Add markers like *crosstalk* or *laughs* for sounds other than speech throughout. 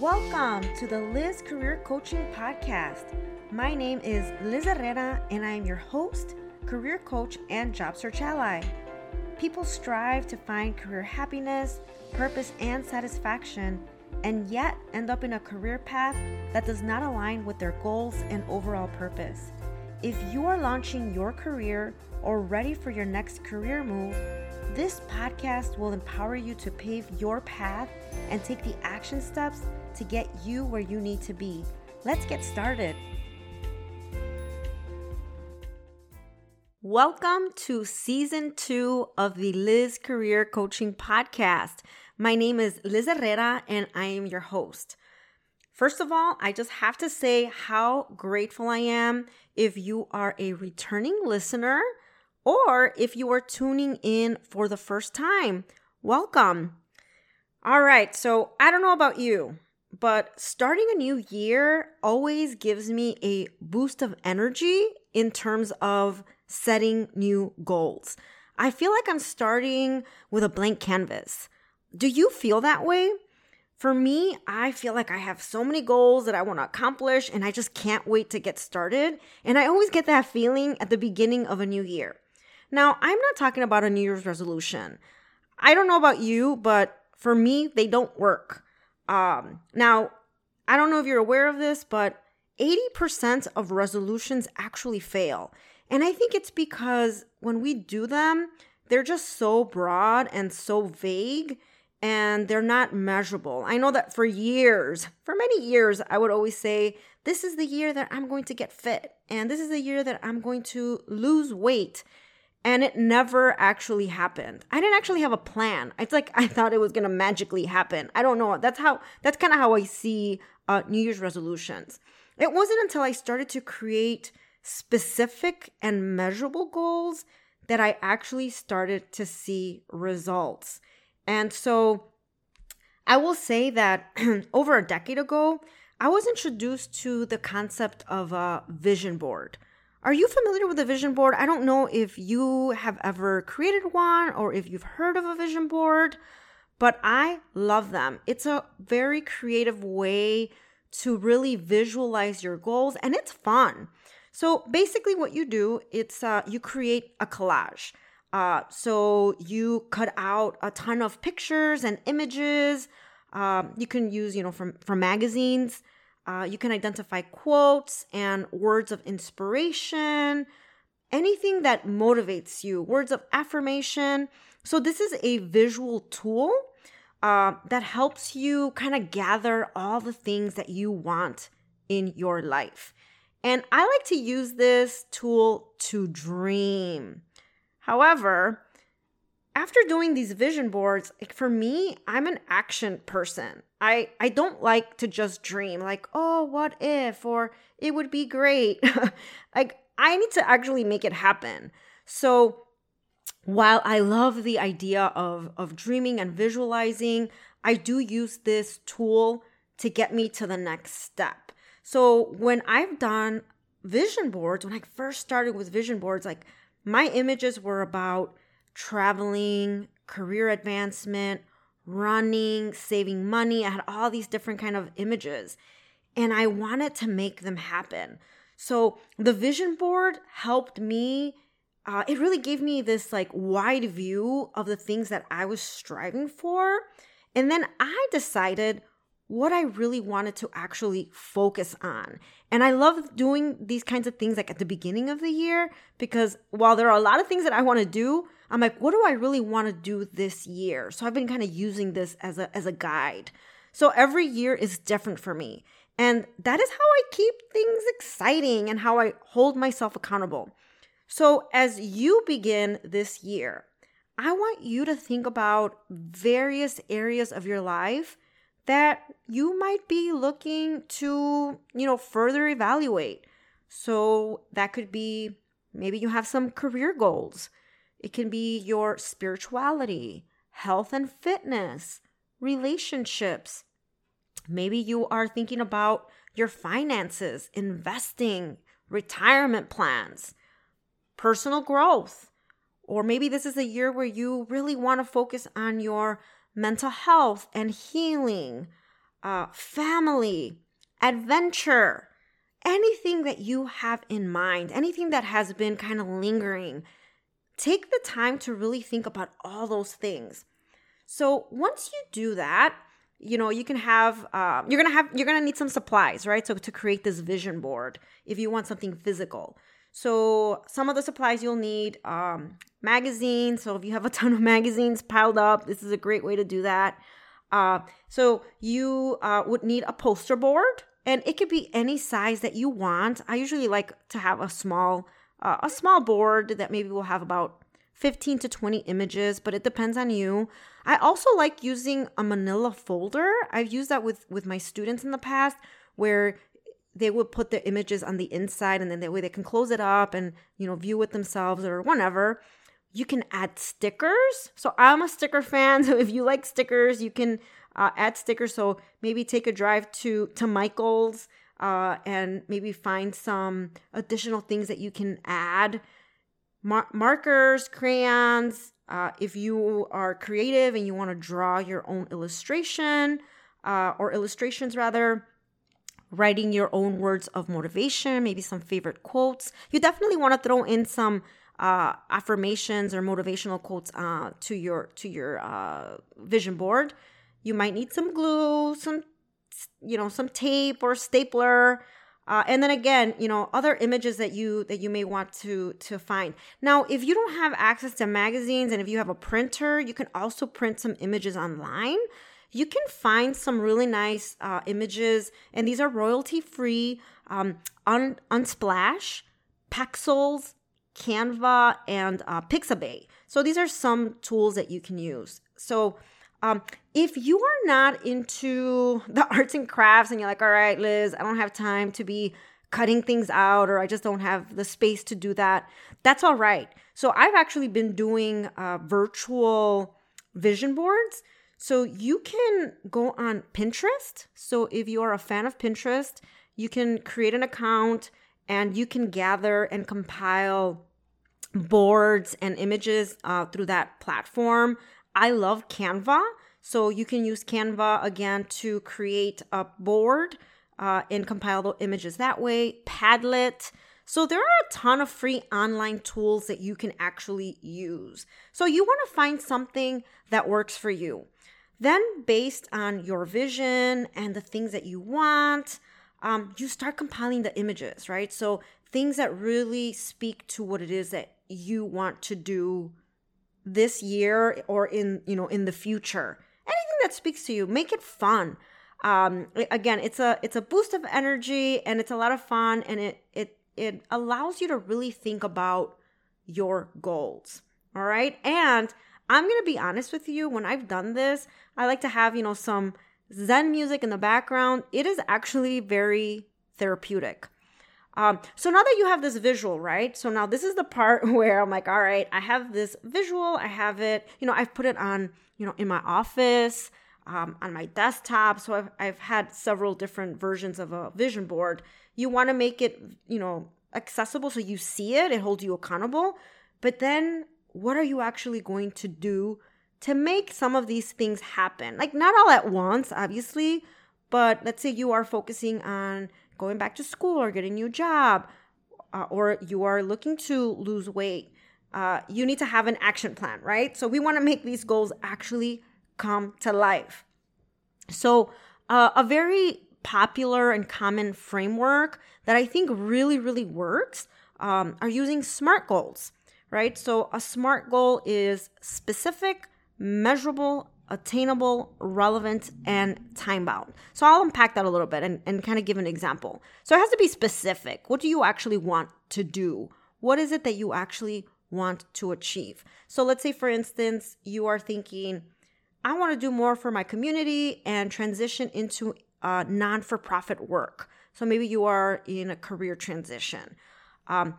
Welcome to the Liz Career Coaching Podcast. My name is Liz Herrera, and I am your host, career coach, and job search ally. People strive to find career happiness, purpose, and satisfaction, and yet end up in a career path that does not align with their goals and overall purpose. If you are launching your career or ready for your next career move, this podcast will empower you to pave your path and take the action steps to get you where you need to be. Let's get started. Welcome to season two of the Liz Career Coaching Podcast. My name is Liz Herrera and I am your host. First of all, I just have to say how grateful I am if you are a returning listener or if you are tuning in for the first time, welcome. All right, so I don't know about you, but starting a new year always gives me a boost of energy in terms of setting new goals. I feel like I'm starting with a blank canvas. Do you feel that way? For me, I feel like I have so many goals that I want to accomplish and I just can't wait to get started. And I always get that feeling at the beginning of a new year. Now, I'm not talking about a New Year's resolution. I don't know about you, but for me, they don't work. Um, now, I don't know if you're aware of this, but 80% of resolutions actually fail. And I think it's because when we do them, they're just so broad and so vague and they're not measurable. I know that for years, for many years, I would always say, This is the year that I'm going to get fit, and this is the year that I'm going to lose weight and it never actually happened. I didn't actually have a plan. It's like I thought it was gonna magically happen. I don't know. That's how. That's kind of how I see uh, New Year's resolutions. It wasn't until I started to create specific and measurable goals that I actually started to see results. And so, I will say that *clears throat* over a decade ago, I was introduced to the concept of a vision board. Are you familiar with a vision board? I don't know if you have ever created one or if you've heard of a vision board, but I love them. It's a very creative way to really visualize your goals and it's fun. So basically what you do, it's uh, you create a collage. Uh, so you cut out a ton of pictures and images. Um, you can use, you know, from from magazines. Uh, you can identify quotes and words of inspiration, anything that motivates you, words of affirmation. So, this is a visual tool uh, that helps you kind of gather all the things that you want in your life. And I like to use this tool to dream. However, after doing these vision boards, like for me, I'm an action person. I I don't like to just dream like, "Oh, what if?" or "It would be great." *laughs* like I need to actually make it happen. So, while I love the idea of of dreaming and visualizing, I do use this tool to get me to the next step. So, when I've done vision boards, when I first started with vision boards, like my images were about traveling, career advancement, running, saving money. I had all these different kind of images and I wanted to make them happen. So the vision board helped me uh, it really gave me this like wide view of the things that I was striving for. And then I decided what I really wanted to actually focus on. And I love doing these kinds of things like at the beginning of the year because while there are a lot of things that I want to do, I'm like, what do I really want to do this year? So I've been kind of using this as a as a guide. So every year is different for me. And that is how I keep things exciting and how I hold myself accountable. So as you begin this year, I want you to think about various areas of your life that you might be looking to, you know, further evaluate. So that could be maybe you have some career goals. It can be your spirituality, health and fitness, relationships. Maybe you are thinking about your finances, investing, retirement plans, personal growth. Or maybe this is a year where you really want to focus on your mental health and healing. uh, family, adventure, anything that you have in mind, anything that has been kind of lingering. Take the time to really think about all those things. So once you do that, you know you can have uh, you're gonna have you're gonna need some supplies right so to create this vision board if you want something physical so some of the supplies you'll need um, magazines so if you have a *laughs* ton of magazines piled up this is a great way to do that uh, so you uh, would need a poster board and it could be any size that you want i usually like to have a small uh, a small board that maybe will have about 15 to 20 images, but it depends on you. I also like using a manila folder. I've used that with with my students in the past where they would put their images on the inside and then that way they can close it up and you know view it themselves or whatever. You can add stickers. So I'm a sticker fan. *laughs* So if you like stickers, you can uh, add stickers. So maybe take a drive to to Michael's uh, and maybe find some additional things that you can add mar- markers, crayons. Uh, if you are creative and you want to draw your own illustration uh, or illustrations rather, writing your own words of motivation, maybe some favorite quotes. You definitely want to throw in some uh, affirmations or motivational quotes uh, to your to your uh, vision board. You might need some glue, some you know, some tape or stapler. Uh, and then again, you know, other images that you that you may want to to find. Now, if you don't have access to magazines and if you have a printer, you can also print some images online. You can find some really nice uh, images, and these are royalty free um, on Unsplash, Pexels, Canva, and uh, Pixabay. So these are some tools that you can use. So um, if you are not into *laughs* the arts and crafts and you're like, all right, Liz, I don't have time to be cutting things out or I just don't have the space to do that, that's all right. So I've actually been doing uh, virtual vision boards. So you can go on Pinterest. So if you are a fan of Pinterest, you can create an account and you can gather and compile boards and images uh, through that platform. I love Canva. So you can use Canva again to create a board uh, and compile the images that way. Padlet. So there are a ton of free online tools that you can actually use. So you want to find something that works for you. Then, based on your vision and the things that you want, um, you start compiling the images, right? So things that really speak to what it is that you want to do this year or in you know in the future anything that speaks to you make it fun um again it's a it's a boost of energy and it's a lot of fun and it it it allows you to really think about your goals all right and i'm gonna be honest with you when i've done this i like to have you know some zen music in the background it is actually very therapeutic um, so now that you have this visual, right? So now this is the part *laughs* where I'm like, all right, I have this visual, I have it, you know, I've put it on, you know, in my office, um, on my desktop. So I've, I've had several different versions of a vision board. You want to make it, you know, accessible so you see it, it holds you accountable. But then what are you actually going to do to make some of these things happen? Like, not all at once, obviously, but let's say you are focusing on going back to school or getting a new job, uh, or you are looking to lose weight, uh, you need to have an action plan, right? So we want to make these goals actually come to life. So, uh, a very popular and common framework that I think really, really works um, are using SMART goals, right? So, a SMART goal is specific, measurable, attainable, relevant, and time bound. So I'll unpack that a little bit and, and kind of give an example. So it has to be specific. What do you actually want to do? What is it that you actually want to achieve? So let's say, for instance, you are thinking, I want to do more for my community and transition into uh, non for profit work. So maybe you are in a career transition. Um,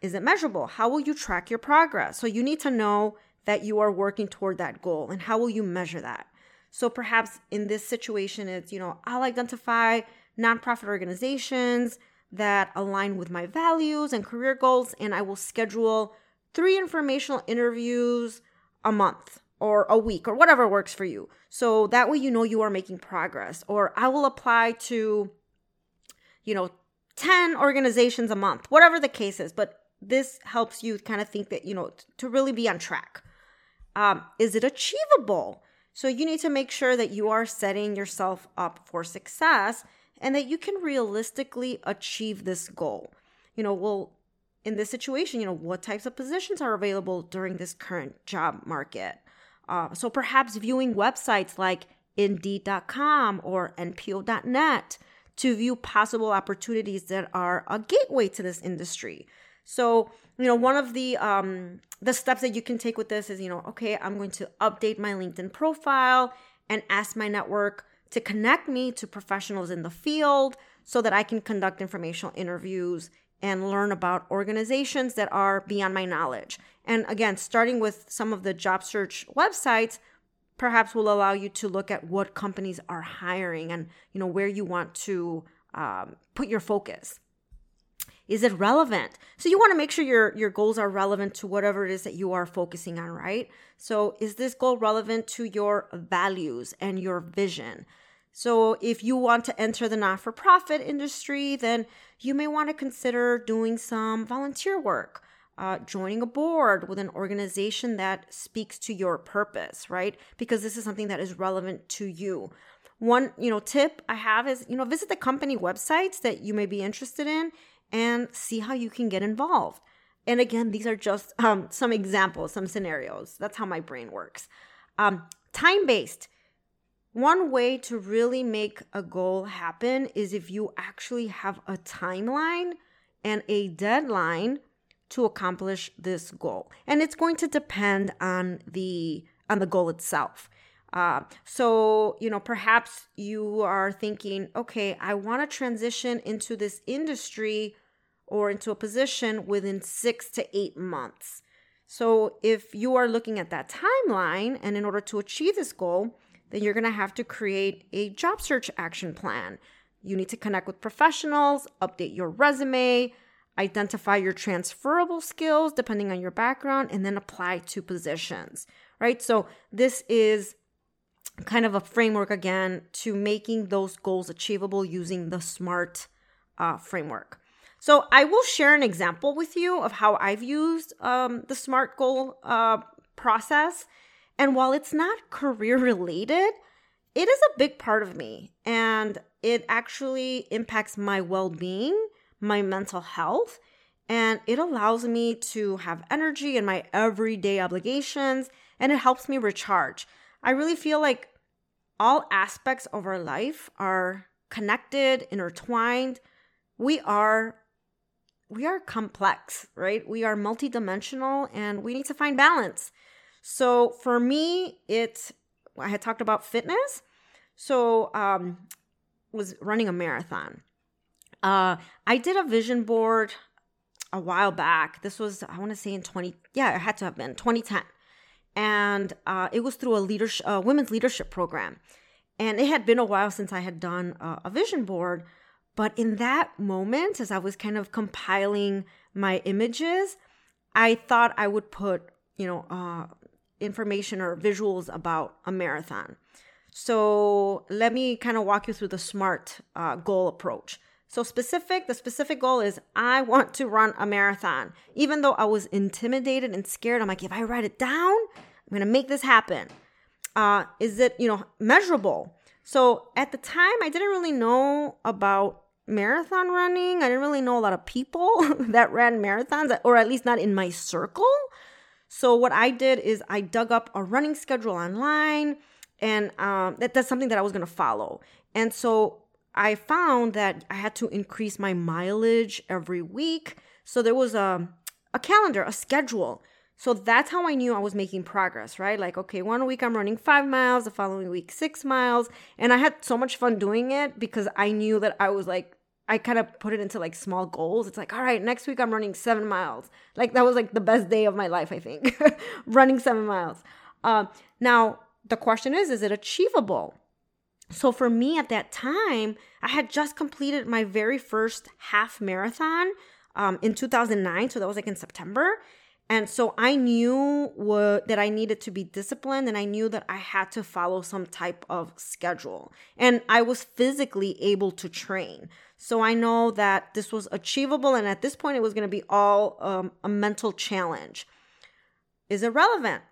is it measurable? How will you track your progress? So you need to know that you are working toward that goal and how will you measure that? So perhaps in this situation, it's, you know, I'll identify nonprofit organizations that align with my values and career goals, and I will schedule three informational interviews a month or a week or whatever works for you. So that way you know you are making progress. Or I will apply to, you know, 10 organizations a month, whatever the case is. But this helps you kind of think that, you know, to really be on track. Um, is it achievable? So you need to make sure that you are setting yourself up for success and that you can realistically achieve this goal. You know, well, in this situation, you know, what types of positions are available during this current job market? Uh, so perhaps viewing websites like Indeed.com or NPO.net to view possible opportunities that are a gateway to this industry. So, you know, one of the um, the steps that you can take with this is, you know, okay, I'm going to update my LinkedIn profile and ask my network to connect me to professionals in the field so that I can conduct informational interviews and learn about organizations that are beyond my knowledge. And again, starting with some of the job search websites perhaps will allow you to look at what companies are hiring and you know where you want to um, put your focus. Is it relevant? So you want to make sure your your goals are relevant to whatever it is that you are focusing on, right? So is this goal relevant to your values and your vision? So if you want to enter the not-for-profit industry, then you may want to consider doing some volunteer work. Uh, joining a board with an organization that speaks to your purpose, right? Because this is something that is relevant to you. One, you know, tip I have is, you know, visit the company websites that you may be interested in and see how you can get involved. And again, these are just um, some examples, some scenarios. That's how my brain works. Um, time based. One way to really make a goal happen is if you actually have a timeline and a deadline to accomplish this goal. And it's going to depend on the on the goal itself. Uh, so, you know, perhaps you are thinking, okay, I want to transition into this industry or into a position within six to eight months. So, if you are looking at that timeline, and in order to achieve this goal, then you're going to have to create a job search action plan. You need to connect with professionals, update your resume, identify your transferable skills depending on your background, and then apply to positions, right? So, this is kind of a framework again to making those goals achievable using the SMART uh, framework. So I will share an example with you of how I've used um, the SMART goal uh, process. And while it's not career related, it is a big part of me and it actually impacts my well being, my mental health, and it allows me to have energy in my everyday obligations and it helps me recharge. I really feel like all aspects of our life are connected, intertwined. We are we are complex, right? We are multidimensional and we need to find balance. So for me, it's I had talked about fitness. So um was running a marathon. Uh I did a vision board a while back. This was I want to say in 20 yeah, it had to have been 2010. And uh it was through a leadership a women's leadership program. And it had been a while since I had done a, a vision board, but in that moment, as I was kind of compiling my images, I thought I would put, you know, uh, information or visuals about a marathon. So let me kind of walk you through the SMART uh, goal approach. So specific, the specific goal is I want to run a marathon. Even though I was intimidated and scared, I'm like, if I write it down, I'm gonna make this happen. Uh, is it, you know, measurable? So at the time, I didn't really know about marathon running. I didn't really know a lot of people *laughs* that ran marathons, or at least not in my circle. So what I did is I dug up a running schedule online, and um, that, that's something that I was to follow. And so I found that I had to increase my mileage every week. So there was a a calendar, a schedule. So that's how I knew I was making progress, right? Like, okay, one week I'm running five miles, the following week six miles. And I had so much fun doing it because I knew that I was like I kind of put it into like small goals. It's like, all right, next week I'm running seven miles. Like that was like the best day of my life, I think, *laughs* running seven miles. Uh, now the question is, is it achievable? So for me at that time, I had just completed my very first half marathon um, in 2009. So that was like in September. And so I knew what, that I needed to be disciplined and I knew that I had to follow some type of schedule. And I was physically able to train. So I know that this was achievable. And at this point, it was going to be all um, a mental challenge. Is it relevant?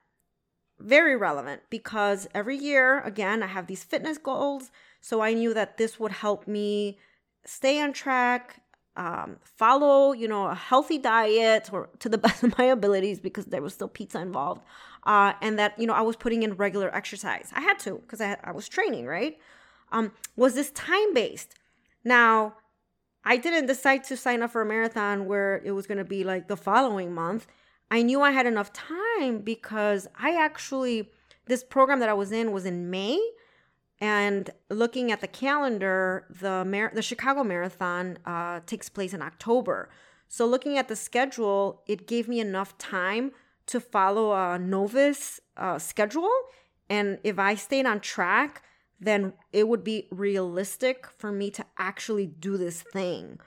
Very relevant because every year, again, I have these fitness goals. So I knew that this would help me stay on track, um, follow, you know, a healthy diet or to the *laughs* best of my abilities because there was still pizza involved. Uh, and that, you know, I was putting in regular exercise. I had to because I, I was training, right? Um, was this time based? Now, I didn't decide to sign up for a marathon where it was going to be like the following month. I knew I had enough time because I actually, this program that I was in was in May. And looking at the calendar, the Mar- the Chicago Marathon uh, takes place in October. So looking at the schedule, it gave me enough time to follow a novice uh, schedule. And if I stayed on track, then it would be realistic for me to actually do this thing.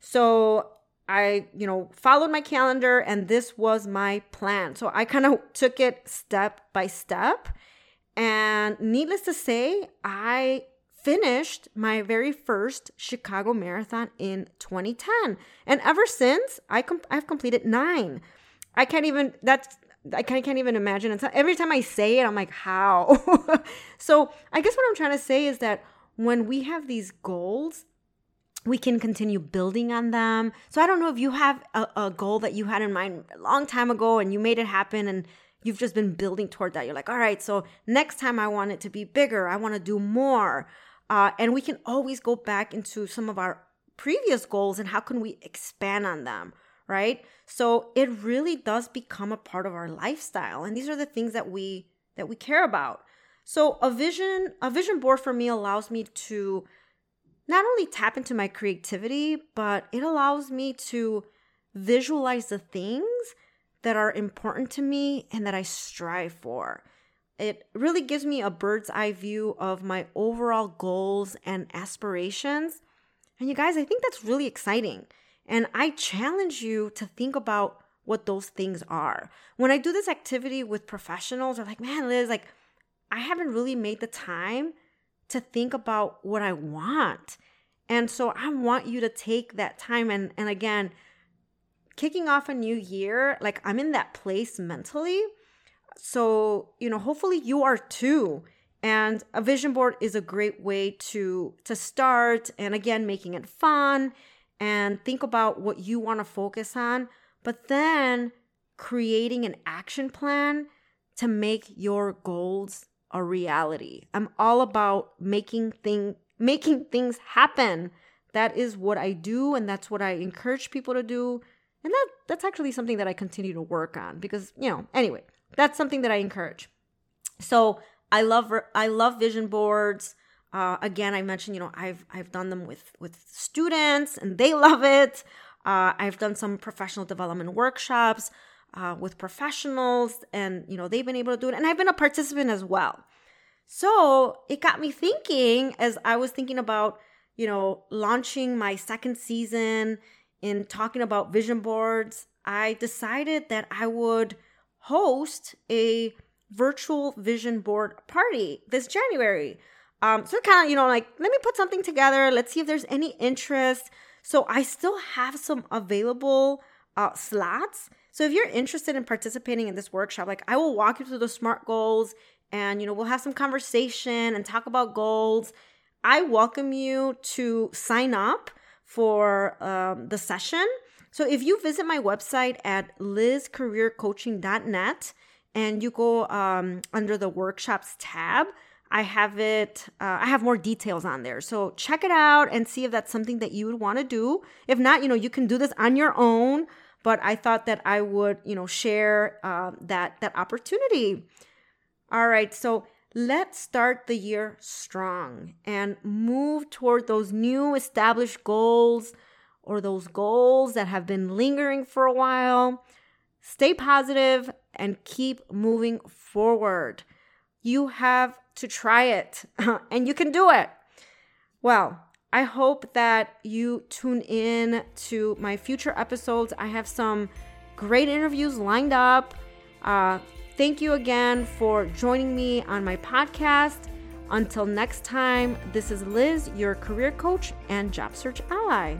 So I, you know, followed my calendar and this was my plan. So I kind of took it step by step and needless to say, I finished my very first Chicago Marathon in 2010. And ever since, I com- I've completed nine. I can't even, that's, I can't, even imagine. It's every time I say it, I'm like, how? *laughs* so I guess what I'm trying to say is that when we have these goals, we can continue building on them. So I don't know if you have a, a goal that you had in mind a long time ago and you made it happen and you've just been building toward that. You're like, all right, so next time I want it to be bigger. I want to do more. Uh, and we can always go back into some of our previous goals and how can we expand on them, right? So it really does become a part of our lifestyle. And these are the things that we that we care about. So a vision, a vision board for me allows me to not only tap into my creativity, but it allows me to visualize the things that are important to me and that I strive for. It really gives me a bird's eye view of my overall goals and aspirations. And you guys, I think that's really exciting. And I challenge you to think about what those things are. When I do this activity with professionals, they're like, man, Liz, like, I haven't really made the time to think about what I want. And so I want you to take that time and, and again, kicking off a new year, like I'm in that place mentally. So, you know, hopefully you are too. And a vision board is a great way to to start and again making it fun and think about what you want to focus on, but then creating an action plan to make your goals a reality. I'm all about making thing making things happen. That is what I do and that's what I encourage people to do and that that's actually something that I continue to work on because, you know, anyway, that's something that I encourage. So, I love I love vision boards. Uh, again, I mentioned, you know, I've I've done them with with students and they *laughs* love it. Uh, I've done some professional development workshops uh, with professionals, and you know they've been able to do it, and I've been a participant as well. So it got me thinking as I was thinking about, you know, launching my second season in talking about vision boards, I decided that I would host a virtual vision board party this January. Um, so kind of, you know, like, let me put something together. Let's see if there's any interest. So I still have some available uh, slots. So if you're interested in participating in this workshop, like I will walk you through the SMART goals and, you know, we'll have some conversation and talk about goals. I welcome you to sign up for um, the session. So if you visit my website at lizcareercoaching.net and you go um, under the workshops tab, I have it, uh, I have more details on there. So check it out and see if that's something that you would want to do. If not, you know, you can do this on your own. But I thought that I would, you know, share uh, that that opportunity. All right, so let's start the year strong and move toward those new established goals or those goals that have been lingering for a while. Stay positive and keep moving forward. You have to try it *laughs* and you can do it. Well, I hope that you tune in to my future episodes. I have some great interviews lined up. Uh, thank you again for joining me on my podcast. Until next time, this is Liz, your career coach and job search ally.